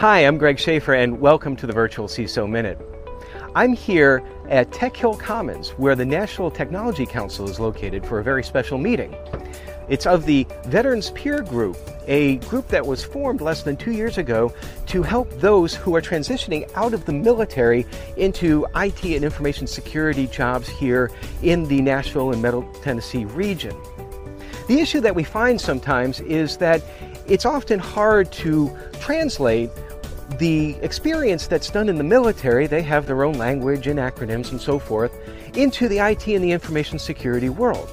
Hi, I'm Greg Schaefer, and welcome to the Virtual CISO Minute. I'm here at Tech Hill Commons, where the Nashville Technology Council is located for a very special meeting. It's of the Veterans Peer Group, a group that was formed less than two years ago to help those who are transitioning out of the military into IT and information security jobs here in the Nashville and Middle Tennessee region. The issue that we find sometimes is that it's often hard to translate the experience that's done in the military, they have their own language and acronyms and so forth, into the IT and the information security world.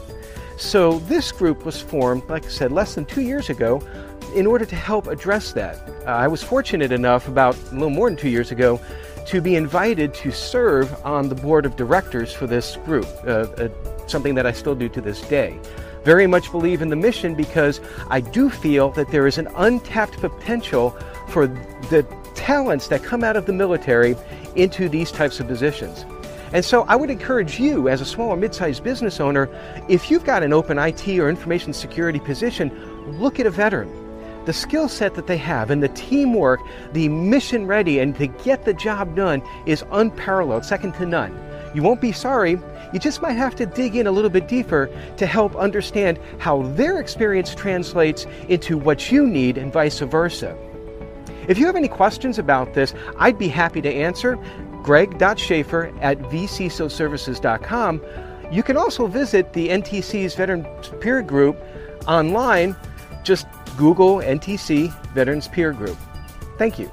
So this group was formed, like I said, less than two years ago in order to help address that. Uh, I was fortunate enough about a little more than two years ago to be invited to serve on the board of directors for this group, uh, uh, something that I still do to this day. Very much believe in the mission because I do feel that there is an untapped potential for the talents that come out of the military into these types of positions. And so I would encourage you, as a small or mid sized business owner, if you've got an open IT or information security position, look at a veteran. The skill set that they have and the teamwork, the mission ready, and to get the job done is unparalleled, second to none. You won't be sorry. You just might have to dig in a little bit deeper to help understand how their experience translates into what you need and vice versa. If you have any questions about this, I'd be happy to answer greg.schaefer at vcsoservices.com. You can also visit the NTC's Veterans Peer Group online. Just Google NTC Veterans Peer Group. Thank you.